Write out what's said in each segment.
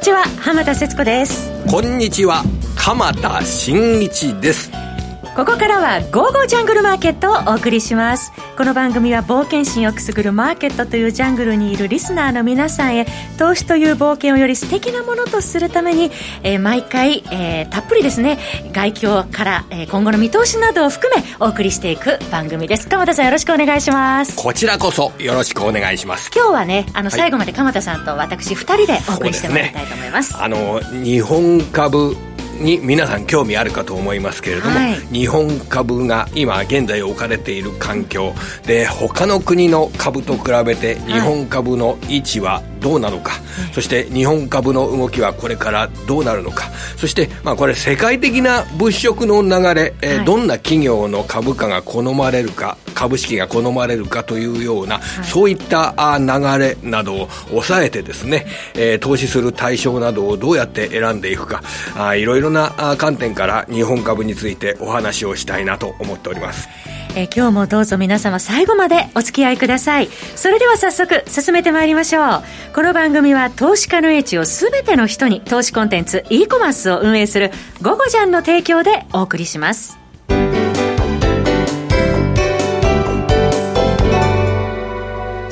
にちは浜田節子です。こんにちは鎌田新一です。ここからは「ゴーゴージャングルマーケット」をお送りします。この番組は冒険心をくすぐるマーケットというジャングルにいるリスナーの皆さんへ投資という冒険をより素敵なものとするために、えー、毎回、えー、たっぷりですね外況から、えー、今後の見通しなどを含めお送りしていく番組です。鎌田さんよろしくお願いします。こちらこそよろしくお願いします。今日はねあの、最後まで鎌田さんと私2人でお送りしてもらいたいと思います、ね、あの日本株に皆さん興味あるかと思いますけれども、はい、日本株が今現在置かれている環境で他の国の株と比べて日本株の位置はどうなのか、はい、そして日本株の動きはこれからどうなるのかそしてまあこれ世界的な物色の流れ、えー、どんな企業の株価が好まれるか株式が好まれるかというような、はい、そういった流れなどを抑えてですね、えー、投資する対象などをどうやって選んでいくかあいろいろな観点から日本株についてお話をしたいなと思っております。えー、今日もどうぞ皆様最後までお付き合いください。それでは早速進めてまいりましょう。この番組は投資家の英知を全ての人に投資コンテンツ e コマースを運営する「ゴゴジャン」の提供でお送りします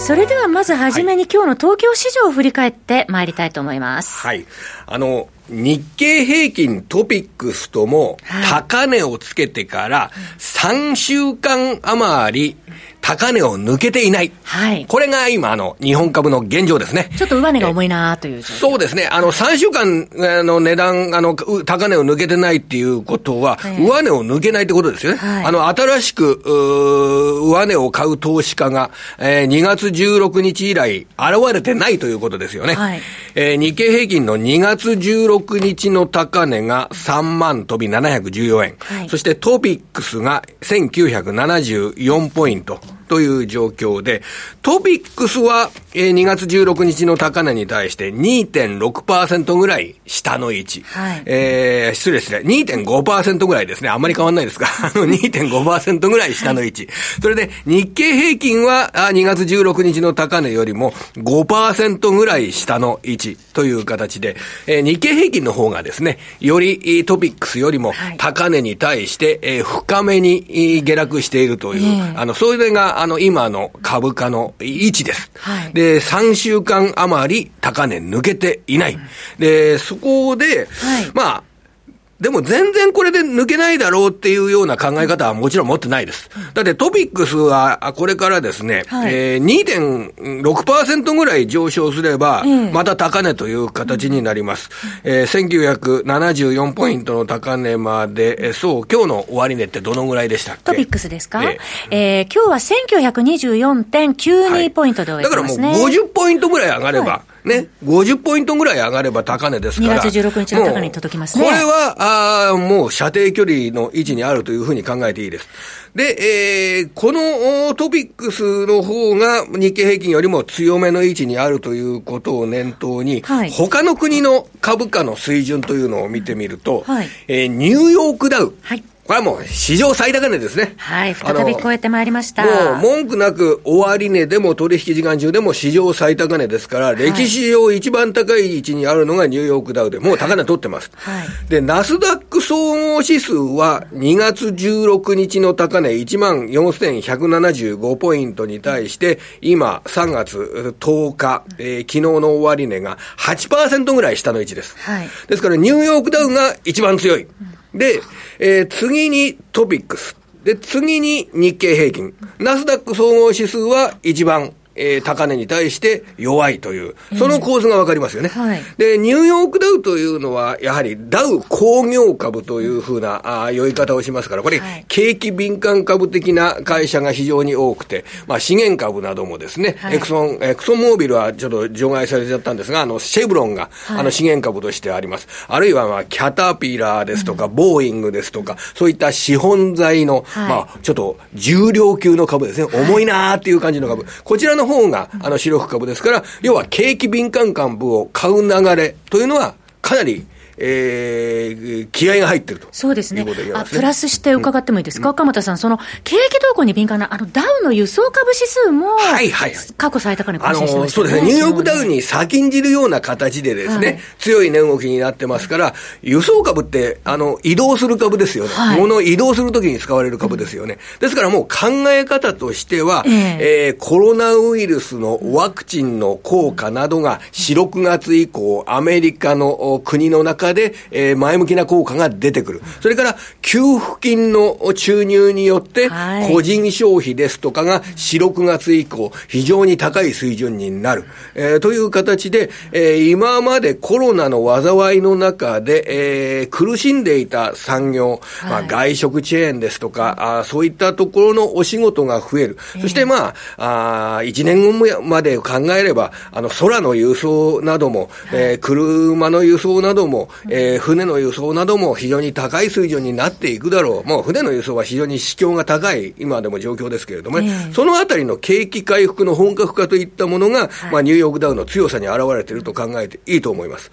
それではまずはじめに、今日の東京市場を振り返ってまいりたいと思います。はい。あの、日経平均トピックスとも高値をつけてから3週間余り高値を抜けていない。はい。これが今、あの、日本株の現状ですね。ちょっと上値が重いなという。そうですね。あの、3週間、あの、値段、あの、高値を抜けてないっていうことは、はい、上値を抜けないってことですよね。はい、あの、新しく、う上値を買う投資家が、えー、2月16日以来、現れてないということですよね。はい。えー、日経平均の2月16日の高値が3万飛び714円。はい、そしてトピックスが1974ポイント。という状況で、トピックスは、えー、2月16日の高値に対して2.6%ぐらい下の位置。はい、えー、失礼失礼。2.5%ぐらいですね。あんまり変わんないですが、あの2.5%ぐらい下の位置。はい、それで、日経平均はあ2月16日の高値よりも5%ぐらい下の位置という形で、えー、日経平均の方がですね、よりトピックスよりも高値に対して、えー、深めに下落しているという、あの、そういうのがあの、今の株価の位置です。はい、で、3週間余り高値抜けていない。で、そこで、はい、まあ、でも全然これで抜けないだろうっていうような考え方はもちろん持ってないです。だってトピックスはこれからですね、はい、えー、2.6%ぐらい上昇すれば、また高値という形になります。うん、えー、1974ポイントの高値まで、えー、そう、今日の終値ってどのぐらいでしたっけ？トピックスですか、えー、えー、今日は1924.92ポイントで終えてますね、はい、だからもう50ポイントぐらい上がれば、はいね、50ポイントぐらい上がれば高値ですから。2月16日の高値に届きますね。これは、あもう射程距離の位置にあるというふうに考えていいです。で、えー、このトピックスの方が日経平均よりも強めの位置にあるということを念頭に、はい、他の国の株価の水準というのを見てみると、はい、えー、ニューヨークダウ。はいこれはもう史上最高値ですね。はい、再び超えてまいりました。もう文句なく終値でも取引時間中でも史上最高値ですから、はい、歴史上一番高い位置にあるのがニューヨークダウで、もう高値取ってます。はい、で、ナスダック総合指数は2月16日の高値14,175ポイントに対して、今3月10日、えー、昨日の終値が8%ぐらい下の位置です。はい、ですからニューヨークダウが一番強い。うんで、えー、次にトピックス。で、次に日経平均。ナスダック総合指数は一番えー、高値に対して弱いという、その構図がわかりますよね、はい、で、ニューヨークダウというのは、やはりダウ工業株というふうな、あ酔い方をしますから、これ、はい、景気敏感株的な会社が非常に多くて、まあ、資源株などもですね、はい、エクソン、エクソンモービルはちょっと除外されちゃったんですが、あの、シェブロンが、あの、資源株としてあります。あるいは、まあ、キャタピラーですとか、うん、ボーイングですとか、そういった資本財の、まあ、ちょっと重量級の株ですね、重いなーっていう感じの株。こちらの方が、あの、主力株ですから、要は景気敏感株を買う流れというのは、かなりえー、気合が入ってると。そうですね、ね。あプラスして伺ってもいいですか、うん、岡本さん、その景気動向に敏感なあのダウの輸送株指数も、はいはい、過去最高値更新してまし、ね、そうですね、ニューヨークダウに先んじるような形でですね、はい、強い値動きになってますから、輸送株ってあの移動する株ですよね、はい、物を移動するときに使われる株ですよね、うん、ですからもう考え方としては、えー、えー、コロナウイルスのワクチンの効果などが4、6月以降、アメリカの国の中で、えー、前向きな効果が出てくる。それから、給付金の注入によって、個人消費ですとかが4、6月以降、非常に高い水準になる。えー、という形で、えー、今までコロナの災いの中で、えー、苦しんでいた産業、まあ、外食チェーンですとか、あそういったところのお仕事が増える。そしてまあ、あ1年後まで考えれば、あの、空の輸送なども、えー、車の輸送なども、えー、船の輸送なども非常に高い水準になっていくだろう。もう船の輸送は非常に市況が高い、今でも状況ですけれどもね、そのあたりの景気回復の本格化といったものが、まあ、ニューヨークダウの強さに現れていると考えていいと思います。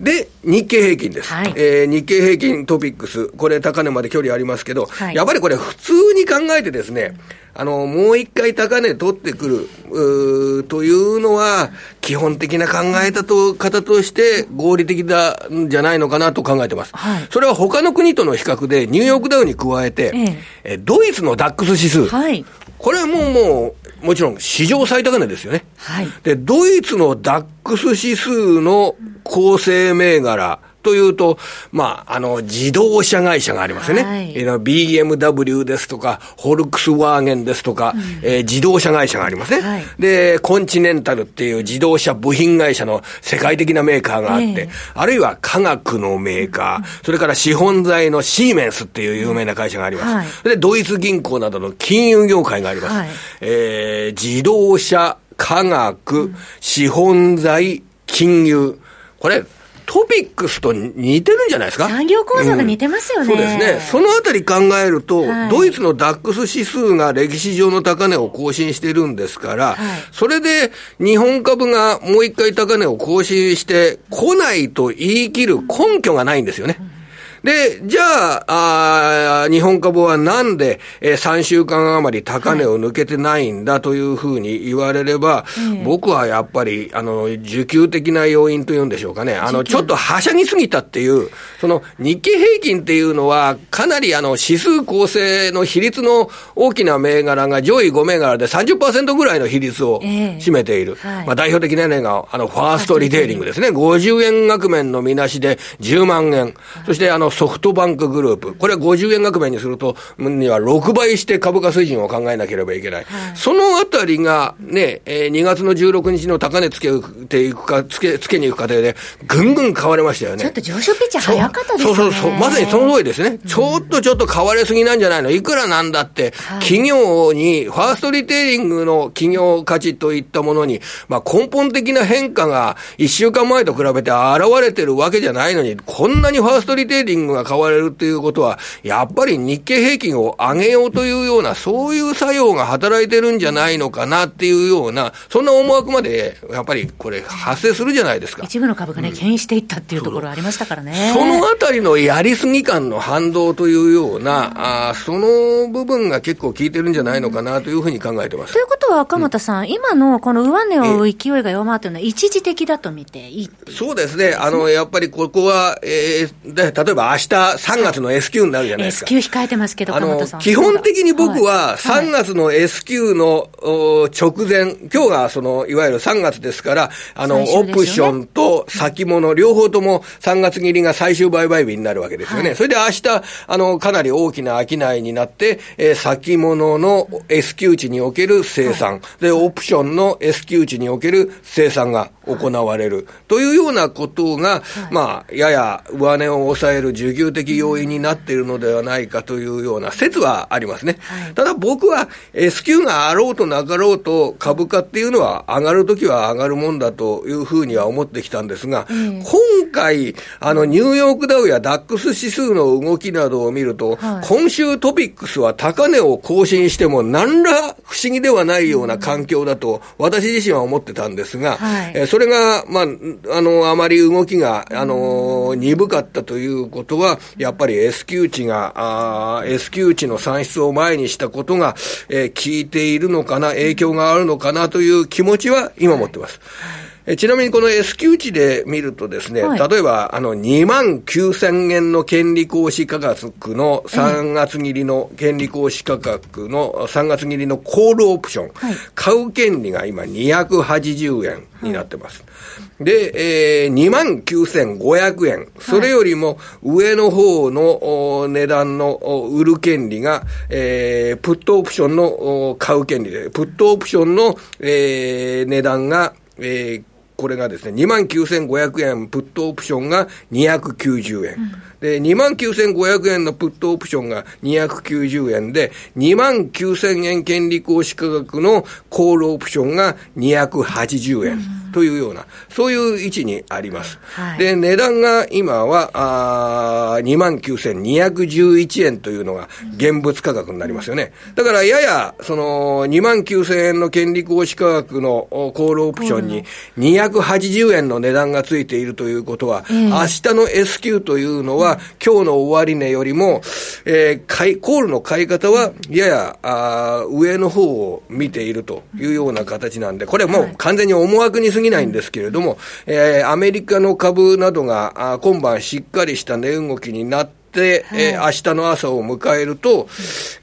で、日経平均です。はい、えー、日経平均トピックス、これ高値まで距離ありますけど、はい、やっぱりこれ普通に考えてですね、あの、もう一回高値取ってくる、というのは、基本的な考え方と方として合理的だんじゃないのかなと考えてます。はい、それは他の国との比較で、ニューヨークダウに加えて、ええ、ドイツのダックス指数、はい、これはもうもう、もちろん史上最高値ですよね。はい、で、ドイツのダックス指数の構成銘柄、というと、まあ、あの、自動車会社がありますよね。はい、BMW ですとか、ホルクスワーゲンですとか、うん、えー、自動車会社がありますね、はい、で、コンチネンタルっていう自動車部品会社の世界的なメーカーがあって、えー、あるいは科学のメーカー、うん、それから資本財のシーメンスっていう有名な会社があります。はい、で、ドイツ銀行などの金融業界があります。はい、えー、自動車、科学、資本財、金融。これ、トピックスと似てるんじゃないですか？産業構造が似てますよね、うん、そうですね。そのあたり考えると、はい、ドイツのダックス指数が歴史上の高値を更新してるんですから、はい、それで日本株がもう一回高値を更新して来ないと言い切る根拠がないんですよね。うんで、じゃあ、あ日本株はなんで、えー、3週間余り高値を抜けてないんだというふうに言われれば、はい、僕はやっぱり、あの、需給的な要因というんでしょうかね。あの、ちょっとはしゃぎすぎたっていう、その日経平均っていうのは、かなりあの、指数構成の比率の大きな銘柄が上位5銘柄で30%ぐらいの比率を占めている。えーはい、まあ、代表的な例が、あの、ファーストリテイリングですね。50円額面の見なしで10万円。そして、あの、ソフトバンクグループ、これは50円額面にすると、には6倍して株価水準を考えなければいけない。はい、そのあたりがね、えー、2月の16日の高値つけていくか、つけ、つけに行く過程で、ぐんぐん買われましたよね。ちょっと上昇ピッチ早かったですね。そうそうそう。まさにその通りですね。うん、ちょっとちょっと買われすぎなんじゃないの？いくらなんだって、はい、企業に、ファーストリテイリングの企業価値といったものに、まあ根本的な変化が1週間前と比べて現れてるわけじゃないのに、こんなにファーストリテイリングが買われるっていうことは、やっぱり日経平均を上げようというような、そういう作用が働いてるんじゃないのかなっていうような、そんな思惑まで、やっぱりこれ、発生するじゃないですか。一部の株がね、牽引していったっていうところありましたからね。そのあたりのやりすぎ感の反動というような、あその部分が結構効いてるんじゃないのかなというふうに考えてます。ということは、赤俣さん、うん、今のこの上値を勢いが弱まっているのは、一時的だと見ていい？そうですね。あの、やっぱりここは、えー、で例えば明日3月の S q になるじゃないですか。S q 控えてますけど、あの、基本的に僕は3月の S q の直前、今日がその、いわゆる3月ですから、あの、オプションと先物、両方とも3月切りが最終売買日になるわけですよね。それで明日、あの、かなり大きな商いになって、えー、先物の S q 値における生産、で、オプションの S q 値における生産が行われる、というようなことが、まあ、やや上値を抑える需給的要因になっているのではないかというような説はありますね。はい、ただ僕は S q があろうとなかろうと株価っていうのは上がるときは上がるもんだというふうには思ってきたんですが、うん、今回、あの、ニューヨークダウやダックス指数の動きなどを見ると、はい、今週トピックスは高値を更新しても何ら不思議ではないような環境だと私自身は思ってたんですが、はい、えそれが、まあ、あの、あまり動きが、あの、鈍かったということとは、やっぱり S q 値が、S q 値の算出を前にしたことが、えー、効いているのかな、影響があるのかなという気持ちは今持ってます。はいえちなみにこの S q 値で見るとですね、はい、例えばあの2万9000円の権利行使価格の3月切りの権利行使価格の3月切りのコールオプション、はい、買う権利が今280円になってます。はい、で、えー、2万9500円。それよりも上の方の値段の売る権利が、えー、プットオプションの買う権利で、プットオプションの、えー、値段が、えー、これがですね、29,500円プットオプションが290円。うん、で、29,500円のプットオプションが290円で、29,000円権利行使価格のコールオプションが280円。うんというような、そういう位置にあります。はい、で、値段が今は、あ29,211円というのが現物価格になりますよね。だからやや、その、29,000円の権利行使価格のコールオプションに280円の値段がついているということは、明日の S q というのは、今日の終値よりも、えー、買い、コールの買い方は、やや、あ上の方を見ているというような形なんで、これもう完全に思惑に過ぎぎないんですけれども、えー、アメリカの株などがあ今晩しっかりした値動きになって、はい、えー、明日の朝を迎えると、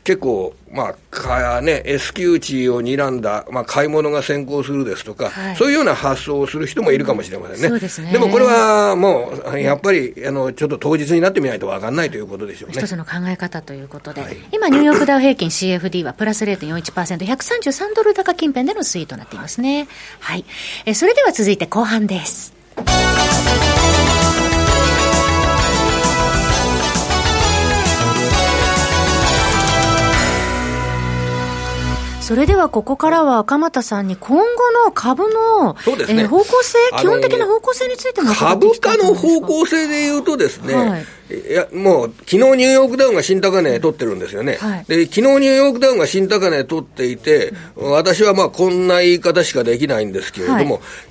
結構、まあ、かね、S q 値を睨んだ、まあ、買い物が先行するですとか、はい、そういうような発想をする人もいるかもしれませんね。そうですね。でもこれはもう、やっぱり、あの、ちょっと当日になってみないと分かんないということでしょうね。一つの考え方ということで、はい、今、ニューヨークダウ平均 CFD はプラス0.41%、133ドル高近辺での推移となっていますね。はい。えそれでは続いて後半です。それではここからは赤俣さんに今後の株の、ね、えー、方向性、基本的な方向性についても株価の方向性でいうとですね、はい、いや、もう、昨日ニューヨークダウンが新高値取ってるんですよね。はい、で、昨日ニューヨークダウンが新高値取っていて、私はまあこんな言い方しかできないんですけれども、はい、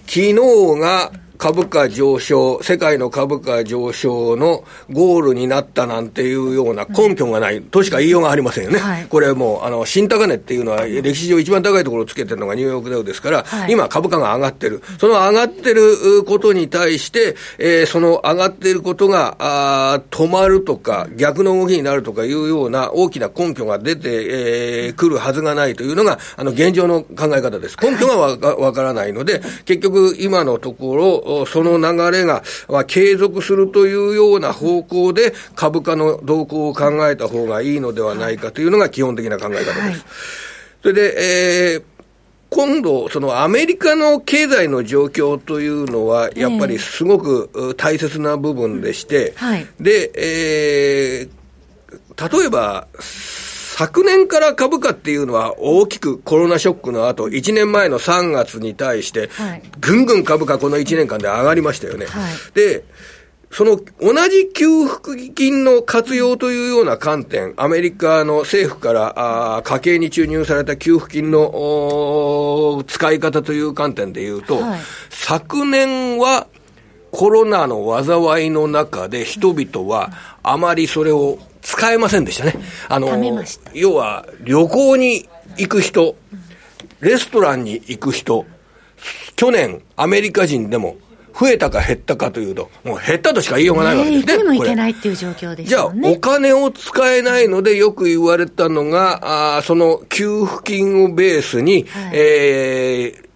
昨日が株価上昇、世界の株価上昇のゴールになったなんていうような根拠がないとしか言いようがありませんよね。はい、これもう、あの、新高値っていうのは歴史上一番高いところをつけてるのがニューヨークダウですから、はい、今株価が上がってる。その上がってることに対して、えー、その上がっていることが、あ止まるとか、逆の動きになるとかいうような大きな根拠が出て、えー、くるはずがないというのが、あの、現状の考え方です。根拠がわわからないので、結局今のところ、その流れが、まあ、継続するというような方向で株価の動向を考えた方がいいのではないかというのが基本的な考え方です。はい、それで、えー今度、そのアメリカの経済の状況というのは、やっぱりすごく大切な部分でして、はい、で、えー、例えば、昨年から株価っていうのは大きくコロナショックの後、1年前の3月に対して、ぐんぐん株価この1年間で上がりましたよね。はい、で、その同じ給付金の活用というような観点、アメリカの政府からあ家計に注入された給付金の使い方という観点でいうと、はい、昨年はコロナの災いの中で人々はあまりそれを使えませんでしたね。あの、要は旅行に行く人、レストランに行く人、去年アメリカ人でも増えたか減ったかというと、もう減ったとしか言いようがないわけですね。えー、もいけないっていう状況ですよね。じゃあ、お金を使えないのでよく言われたのが、あその給付金をベースに、はい、えー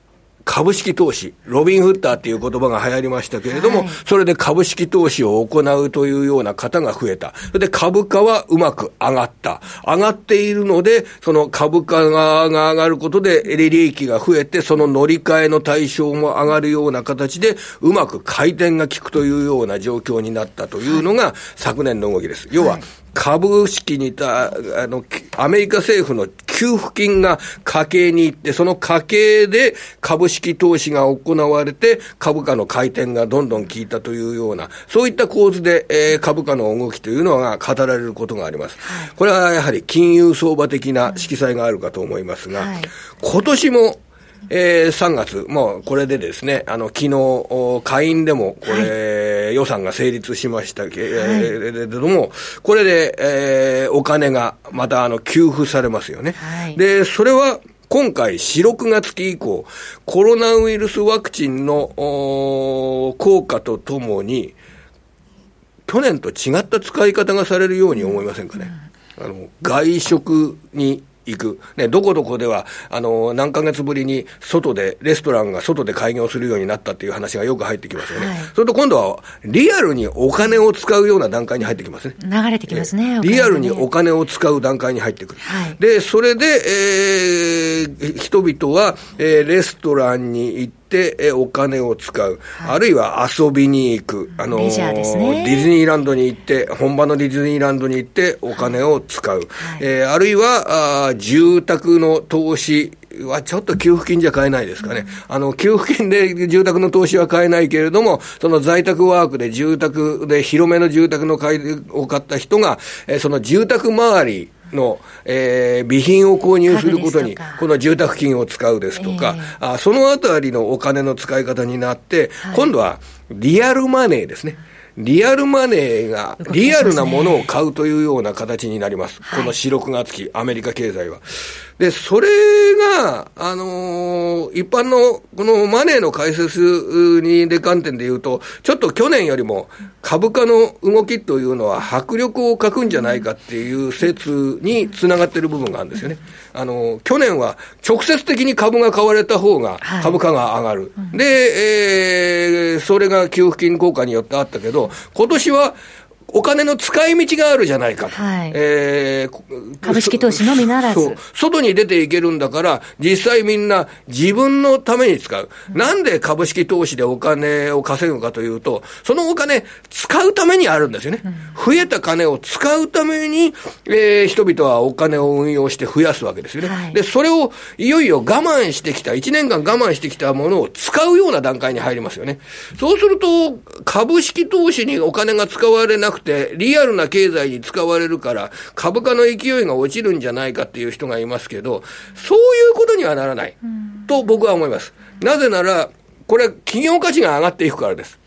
株式投資、ロビンフッターっていう言葉が流行りましたけれども、はい、それで株式投資を行うというような方が増えた。それで株価はうまく上がった。上がっているので、その株価が上がることで利益が増えて、その乗り換えの対象も上がるような形で、うまく回転が効くというような状況になったというのが昨年の動きです。要は、株式にた、あの、アメリカ政府の給付金が家計に行って、その家計で株式投資が行われて、株価の回転がどんどん効いたというような、そういった構図で、えー、株価の動きというのが語られることがあります。これはやはり金融相場的な色彩があるかと思いますが、はい、今年もえー、3月、もうこれでですね、あの、昨日、下院でも、これ、はい、予算が成立しましたけれども、はい、これで、えー、お金がまた、あの、給付されますよね。はい、で、それは、今回、4、6月期以降、コロナウイルスワクチンの効果とともに、去年と違った使い方がされるように思いませんかね。うん、あの外食に行く。ね、どこどこでは、あの、何ヶ月ぶりに外で、レストランが外で開業するようになったっていう話がよく入ってきますよね。はい、それと今度は、リアルにお金を使うような段階に入ってきますね。流れてきますね。リアルにお金を使う段階に入ってくる。はい、で、それで、えー、人々は、えー、レストランに行って、てお金を使う、はい、あるいは遊びに行く、あのー、ね、ディズニーランドに行って、本場のディズニーランドに行ってお金を使う、はい、えー、あるいはあ住宅の投資はちょっと給付金じゃ買えないですかね。あの、給付金で住宅の投資は買えないけれども、その在宅ワークで住宅で広めの住宅の買いを買った人が、えその住宅周りの、えー、備品を購入することに、この住宅金を使うですとか、えー、あそのあたりのお金の使い方になって、はい、今度はリアルマネーですね。リアルマネーが、リアルなものを買うというような形になります。この4、6月期、アメリカ経済は。で、それが、あのー、一般の、このマネーの解説にで観点で言うと、ちょっと去年よりも株価の動きというのは迫力を欠くんじゃないかっていう説につながってる部分があるんですよね。あのー、去年は直接的に株が買われた方が株価が上がる。はい、で、えー、それが給付金効果によってあったけど、今年はお金の使い道があるじゃないかと。はい、えー、株式投資のみならず。外に出ていけるんだから、実際みんな自分のために使う。うん、なんで株式投資でお金を稼ぐかというと、そのお金、使うためにあるんですよね。うん、増えた金を使うために、えー、人々はお金を運用して増やすわけですよね。はい、で、それをいよいよ我慢してきた、1年間我慢してきたものを使うような段階に入りますよね。そうすると、株式投資にお金が使われなくて、てリアルな経済に使われるから、株価の勢いが落ちるんじゃないかっていう人がいますけど、そういうことにはならない、と僕は思います。なぜなら、これ、企業価値が上がっていくからです。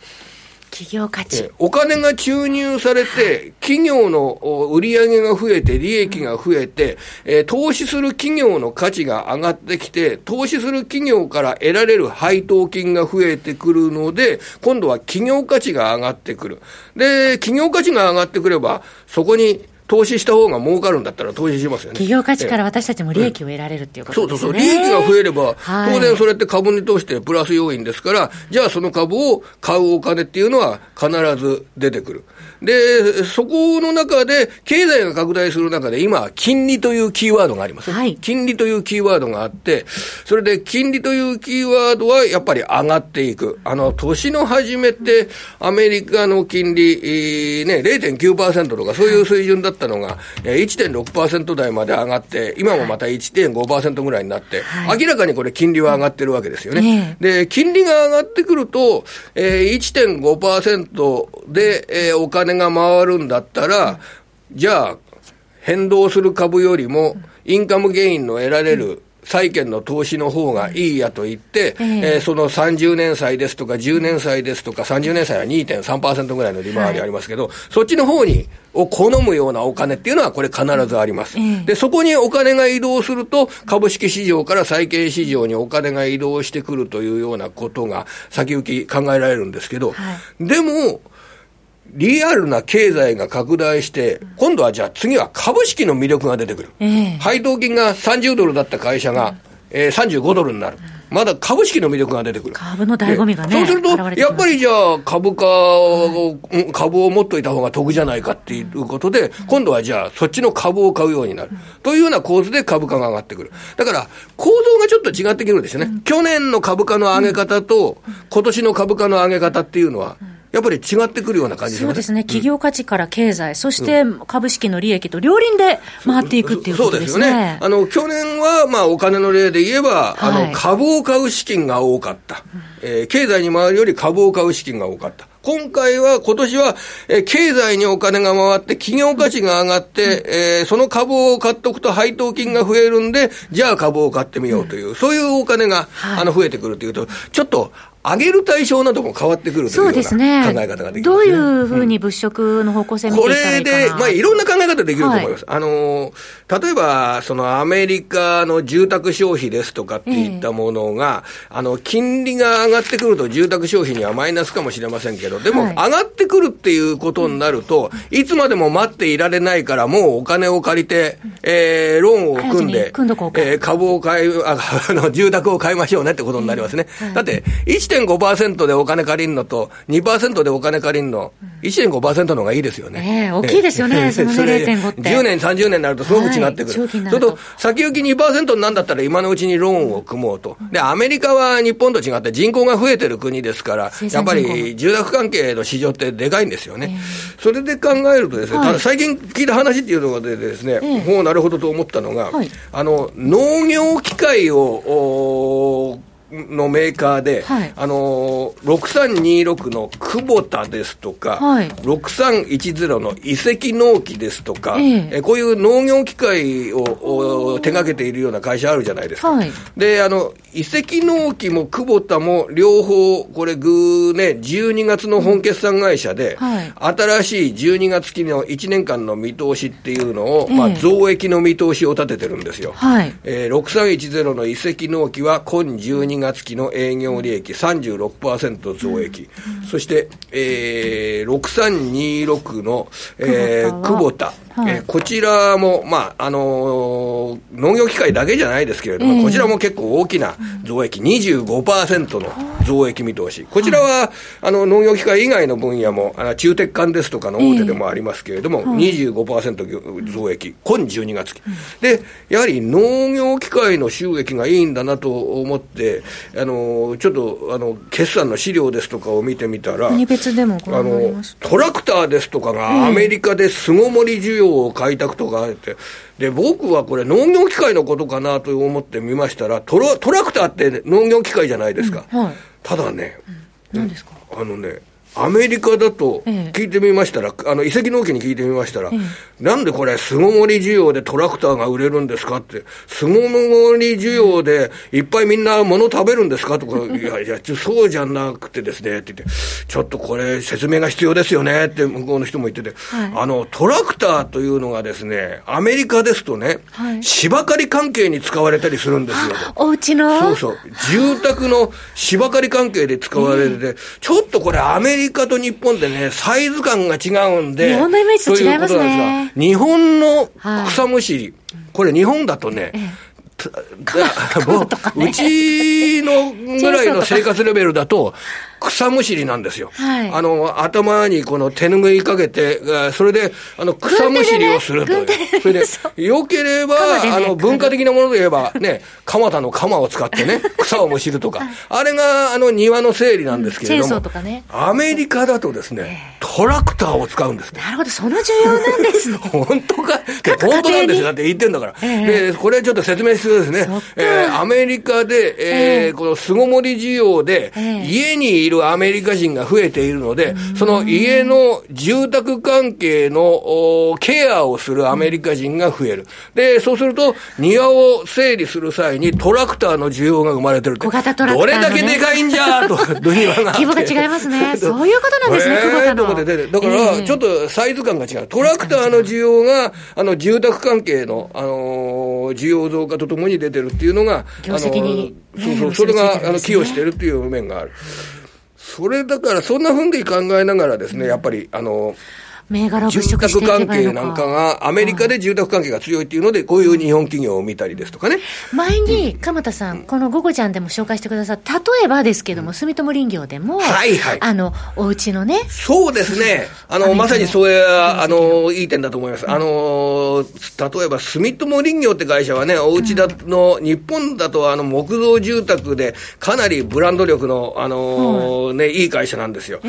企業価値。お金が注入されて、企業の売り上げが増えて、利益が増えて、え投資する企業の価値が上がってきて、投資する企業から得られる配当金が増えてくるので、今度は企業価値が上がってくる。で、企業価値が上がってくれば、そこに投資した方が儲かるんだったら投資しますよね。企業価値から私たちも利益を得られるっていうことですね。そうそうそう。利益が増えれば、当然それって株に通してプラス要因ですから、じゃあその株を買うお金っていうのは必ず出てくる。で、そこの中で、経済が拡大する中で、今、金利というキーワードがあります、はい、金利というキーワードがあって、それで、金利というキーワードはやっぱり上がっていく。あの、年の初めて、アメリカの金利、ね、0.9%とか、そういう水準だったのが、1.6%台まで上がって、今もまた1.5%ぐらいになって、はい、明らかにこれ、金利は上がってるわけですよね。で、金利が上がってくると、えー、1.5%で、えー、お金が回るんだったら、じゃあ、変動する株よりも、インカムゲインの得られる債券の投資の方がいいやと言って、えー、えー、その30年債ですとか10年債ですとか、30年債は2.3%ぐらいの利回りありますけど、はい、そっちの方に、を好むようなお金っていうのはこれ必ずあります。えー、で、そこにお金が移動すると、株式市場から債券市場にお金が移動してくるというようなことが先行き考えられるんですけど、はい、でも、リアルな経済が拡大して、今度はじゃあ次は株式の魅力が出てくる。えー、配当金が30ドルだった会社が、えー、35ドルになる。まだ株式の魅力が出てくる。株の醍醐味がね。そうすると、やっぱりじゃあ株価を、株を持っといた方が得じゃないかっていうことで、今度はじゃあそっちの株を買うようになる。というような構図で株価が上がってくる。だから、構造がちょっと違ってくるんですよね。去年の株価の上げ方と、今年の株価の上げ方っていうのは、やっぱり違ってくるような感じそうですね、企業価値から経済、そして株式の利益と両輪で回っていくっていうことですね。そうですよね。あの、去年は、まあ、お金の例で言えば、はい、あの、株を買う資金が多かった。えー、経済に回るより株を買う資金が多かった。今回は、今年は、えー、経済にお金が回って、企業価値が上がって、うん、えー、その株を買っておくと配当金が増えるんで、じゃあ株を買ってみようという、うん、そういうお金が、はい、あの、増えてくるというと、ちょっと、上げる対象なども変わってくるというような考え方ができます、ね、どういうふうに物色の方向性見ていったらいいかな、これで、まあ、いろんな考え方できると思います。はい、あの、例えば、そのアメリカの住宅消費ですとかっていったものが、えー、あの、金利が上がってくると住宅消費にはマイナスかもしれませんけど、でも、上がってくるっていうことになると、いつまでも待っていられないから、もうお金を借りて、えー、ローンを組んで、えー、株を買い、あの、住宅を買いましょうねってことになりますね。はい、だって、1.5%でお金借りるのと、2%でお金借りるの、1.5%の方がいいですよね。えー、大きいですよね、そのね、0.5って。10年、30年になるとすごく違ってくる。はい、それと、先行き2%になんだったら今のうちにローンを組もうと。で、アメリカは日本と違って人口が増えてる国ですから、やっぱり住宅関係の市場ってでかいんですよね。えー、それで考えるとですね、ただ最近聞いた話っていうのがでですね、えー、もうなるほどと思ったのが、はい、あの、農業機械を、のメーカーで、はい、あの6326の久保田ですとか、はい、6310の遺跡農機ですとか、ええ。こういう農業機械を手掛けているような会社あるじゃないですか。はい、で、あの、遺跡農機も久保田も両方、これぐね、12月の本決算会社で、うん新しい12月期の1年間の見通しっていうのを、えまあ、増益の見通しを立ててるんですよ。はい、えー、6310の遺跡農機は今12 12月期の営業利益36%増益、うん、そして、えー、6326の、えー、久保田、はい、えー、こちらも、まああのー、農業機械だけじゃないですけれども、えー、こちらも結構大きな増益、25%の増益見通し、こちらは、あの農業機械以外の分野も、あの中鉄管ですとかの大手でもありますけれども、えー、はい、25%増益、今12月期、で、やはり農業機械の収益がいいんだなと思って、あのちょっとあの決算の資料ですとかを見てみたら、何別でもあのトラクターですとかがアメリカで巣ごもり需要を開拓とかあって、で僕はこれ、農業機械のことかなと思ってみましたら、トラトラクターって農業機械じゃないですか。うんはい、ただね、うん、何ですか？あのね、アメリカだと聞いてみましたら、ええ、あの遺跡農家に聞いてみましたら、え、なんでこれ、巣ごもり需要でトラクターが売れるんですかって、巣ごもり需要でいっぱいみんな物食べるんですかとか、いやいや、そうじゃなくてですねって言って、ちょっとこれ、説明が必要ですよねって向こうの人も言ってて、はい、あのトラクターというのがですね、アメリカですとね、はい、芝刈り関係に使われたりするんですよ。お家の？そうそう、住宅の芝刈り関係で使われてて、ちょっとこれ、アメリカメリカと日本でね、サイズ感が違うんで、日本のイメージと違いますね。日本の草むしり、はい、これ日本だとね、ええ。うちのぐらいの生活レベルだと、草むしりなんですよ。はい、あの、頭にこの手拭いかけて、それで、あの、草むしりをするという。それで、よければ、あの、文化的なもので言えば、ね、蒲田の鎌を使ってね、草をむしるとか、あれが、あの、庭の整理なんですけれども、アメリカだとですね、トラクターを使うんですなるほど、その需要なんですね。本当か？本当なんですよ。だって言ってんだから。で、これちょっと説明必要ですね。えアメリカで、えこの巣ごもり需要で、家にいるアメリカ人が増えているので、その家の住宅関係のケアをするアメリカ人が増える。で、そうすると、庭を整理する際にトラクターの需要が生まれてる小型トラクター、ね、どれだけでかいんじゃと、庭が。規模が違いますね。そういうことなんですね、久保田の。だから、ちょっとサイズ感が違う。トラクターの需要が、あの、住宅関係の、あの需要増加とともに出てるっていうのが、業績に、そうそう、それが、あの、寄与してるっていう面がある。それだから、そんなふうに考えながらですね、やっぱり、あの、銘柄住宅関係なんかが、アメリカで住宅関係が強いっていうので、こういう日本企業を見たりですとかね。前に、鎌田さん、この午後ちゃんでも紹介してくださった、例えばですけども、住友林業でも、はいはい。あの、お家のね。そうですね。あの、まさにそういう、あの、いい点だと思います。あの、例えば、住友林業って会社はね、お家だの、日本だと、あの、木造住宅で、かなりブランド力の、あの、ね、いい会社なんですよ。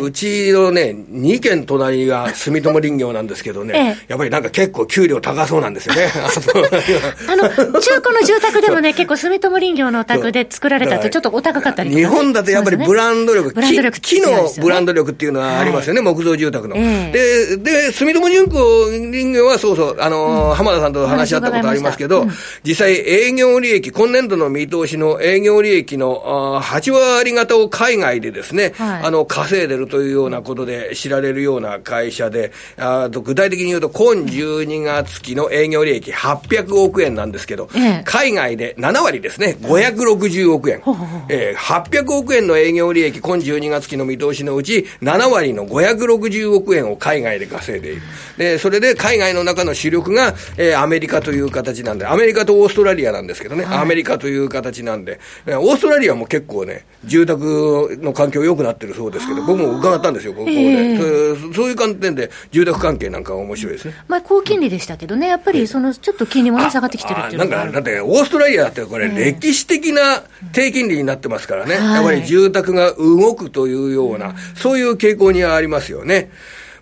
うちのね、2軒隣が住友林業なんですけどね、やっぱりなんか結構給料高そうなんですよね。あの、中古の住宅でもね、結構住友林業のお宅で作られたとちょっとお高かったり、ね、日本だとやっぱりブランド力、ブランド力木のブランド力っていうのはありますよね、はい、木造住宅の。えー、で、で、住友純子林業はそうそう、あの、うん、浜田さんと話し合ったことありますけど、うん、実際営業利益、今年度の見通しの営業利益の8割方を海外でですね、はい、あの、稼いでるというようなことで知られるような会社で、あ具体的に言うと、今12月期の営業利益800億円なんですけど、え海外で7割ですね、560億円。えー、800億円の営業利益、今12月期の見通しのうち、7割の560億円を海外で稼いでいる。で、それで海外の中の主力が、えー、アメリカという形なんで、アメリカとオーストラリアなんですけどね、はい、アメリカという形なんで、オーストラリアも結構ね、住宅の環境良くなってるそうですけど、僕も伺ったんですよ、ここで、えー、そういう観点で、住宅関係なんかは面白いです。ね。まあ、高金利でしたけどね、やっぱりそのちょっと金利も、ね、下がってきてるっていうなんか、だって、オーストラリアだって、これ、歴史的な低金利になってますからね、やっぱり住宅が動くというような、そういう傾向にありますよね。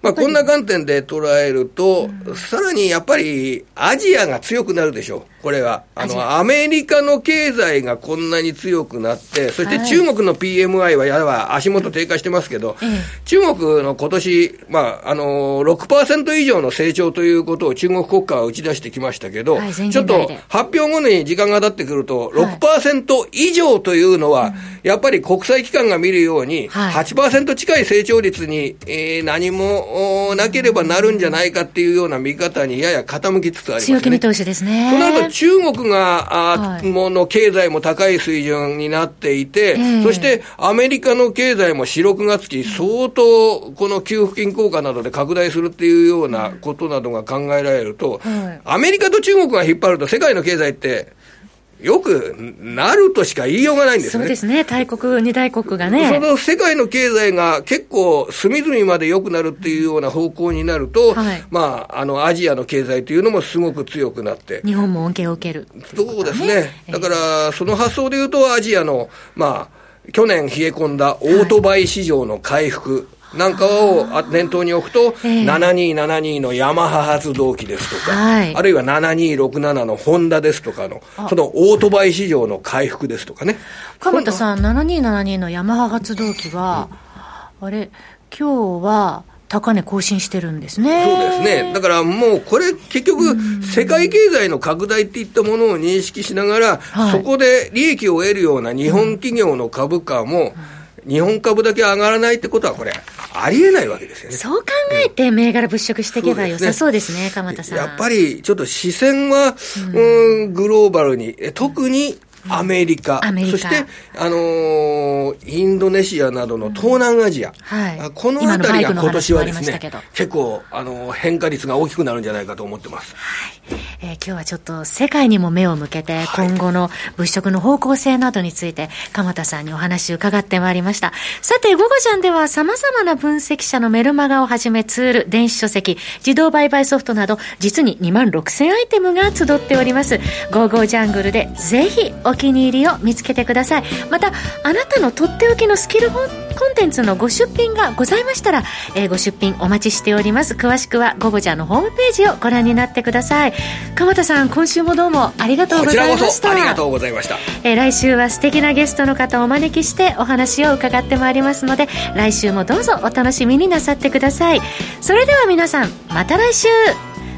まあ、こんな観点で捉えると、さらにやっぱりアジアが強くなるでしょう。これは。あの、アメリカの経済がこんなに強くなって、そして中国の PMI はやは足元低下してますけど、中国の今年、まあ、あの、6%以上の成長ということを中国国家は打ち出してきましたけど、ちょっと発表後に時間が経ってくると、6%以上というのは、やっぱり国際機関が見るように、8%近い成長率に、えー、何もなければなるんじゃないかっていうような見方にやや傾きつつあります、ね。強気見通しですね。その後中国が、あ、はい、もの経済も高い水準になっていて、えー、そしてアメリカの経済も4、6月期、相当この給付金効果などで拡大するっていうようなことなどが考えられると、はい、アメリカと中国が引っ張ると世界の経済って、よくなるとしか言いようがないんですね。そうですね。大国、二大国がね。その世界の経済が結構隅々まで良くなるっていうような方向になると、はい、まあ、あの、アジアの経済というのもすごく強くなって。日本も恩恵を受ける。そうですね。だから、その発想で言うと、アジアの、まあ、去年冷え込んだオートバイ市場の回復。なんかを念頭に置くと、7272のヤマハ発動機ですとか、はい、あるいは7267のホンダですとかの、そのオートバイ市場の回復ですとかね。鎌田さん、7272のヤマハ発動機は、うん、あれ、今日は、高値更新してるんですね。そうですね。だからもうこれ結局世界経済の拡大っていったものを認識しながら、そこで利益を得るような日本企業の株価も、日本株だけ上がらないってことはこれありえないわけですよね。そう考えて銘柄物色していけば良さそうですね、鎌田さん。やっぱりちょっと視線は、うん、グローバルに、特にアメリカ、そして、あのー、インドネシアなどの東南アジア、うんはい、このあたりが今年はですね、結構、あのー、変化率が大きくなるんじゃないかと思ってます。はい。えー、今日はちょっと世界にも目を向けて、今後の物色の方向性などについて、鎌田さんにお話を伺ってまいりました。さて、午後ジャンでは様々な分析者のメルマガをはじめツール、電子書籍、自動売買ソフトなど、実に2万6000アイテムが集っております。ゴーゴージャングルでぜひお気に入りを見つけてください。また、あなたのとっておきのスキルコンテンツのご出品がございましたら、えー、ご出品お待ちしております。詳しくは、ゴゴジャンのホームページをご覧になってください。鎌田さん今週もどうもありがとうございましたありがとうございました、えー、来週は素敵なゲストの方をお招きしてお話を伺ってまいりますので来週もどうぞお楽しみになさってくださいそれでは皆さんまた来週